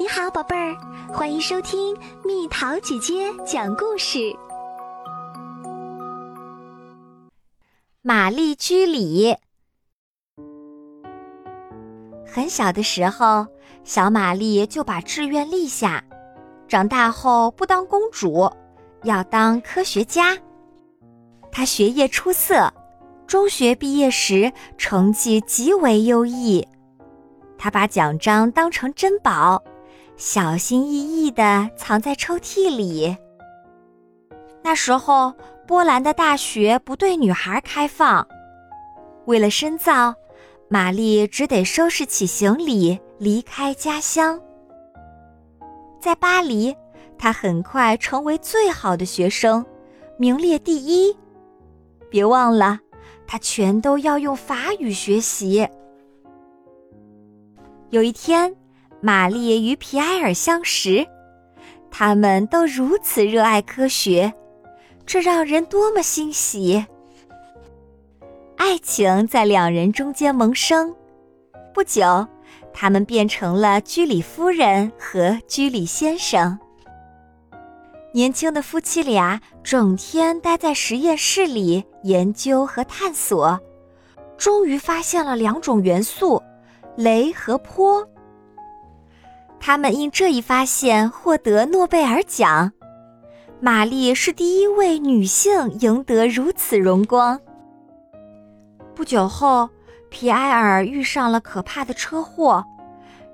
你好，宝贝儿，欢迎收听蜜桃姐姐讲故事。玛丽居里很小的时候，小玛丽就把志愿立下，长大后不当公主，要当科学家。她学业出色，中学毕业时成绩极为优异，她把奖章当成珍宝。小心翼翼地藏在抽屉里。那时候，波兰的大学不对女孩开放，为了深造，玛丽只得收拾起行李离开家乡。在巴黎，她很快成为最好的学生，名列第一。别忘了，她全都要用法语学习。有一天。玛丽与皮埃尔相识，他们都如此热爱科学，这让人多么欣喜！爱情在两人中间萌生，不久，他们变成了居里夫人和居里先生。年轻的夫妻俩整天待在实验室里研究和探索，终于发现了两种元素：镭和钋。他们因这一发现获得诺贝尔奖，玛丽是第一位女性赢得如此荣光。不久后，皮埃尔遇上了可怕的车祸，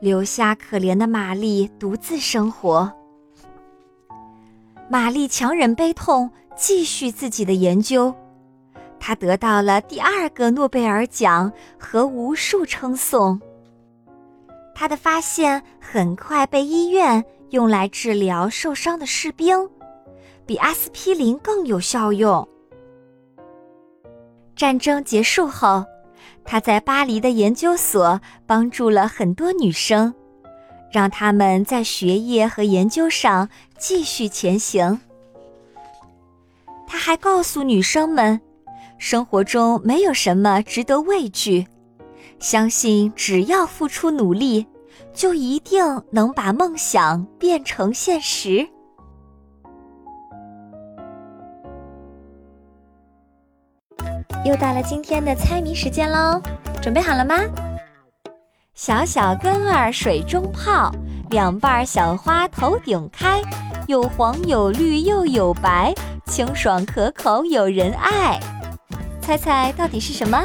留下可怜的玛丽独自生活。玛丽强忍悲痛，继续自己的研究，她得到了第二个诺贝尔奖和无数称颂。他的发现很快被医院用来治疗受伤的士兵，比阿司匹林更有效用。战争结束后，他在巴黎的研究所帮助了很多女生，让他们在学业和研究上继续前行。他还告诉女生们，生活中没有什么值得畏惧。相信只要付出努力，就一定能把梦想变成现实。又到了今天的猜谜时间喽，准备好了吗？小小根儿水中泡，两瓣小花头顶开，有黄有绿又有白，清爽可口有人爱。猜猜到底是什么？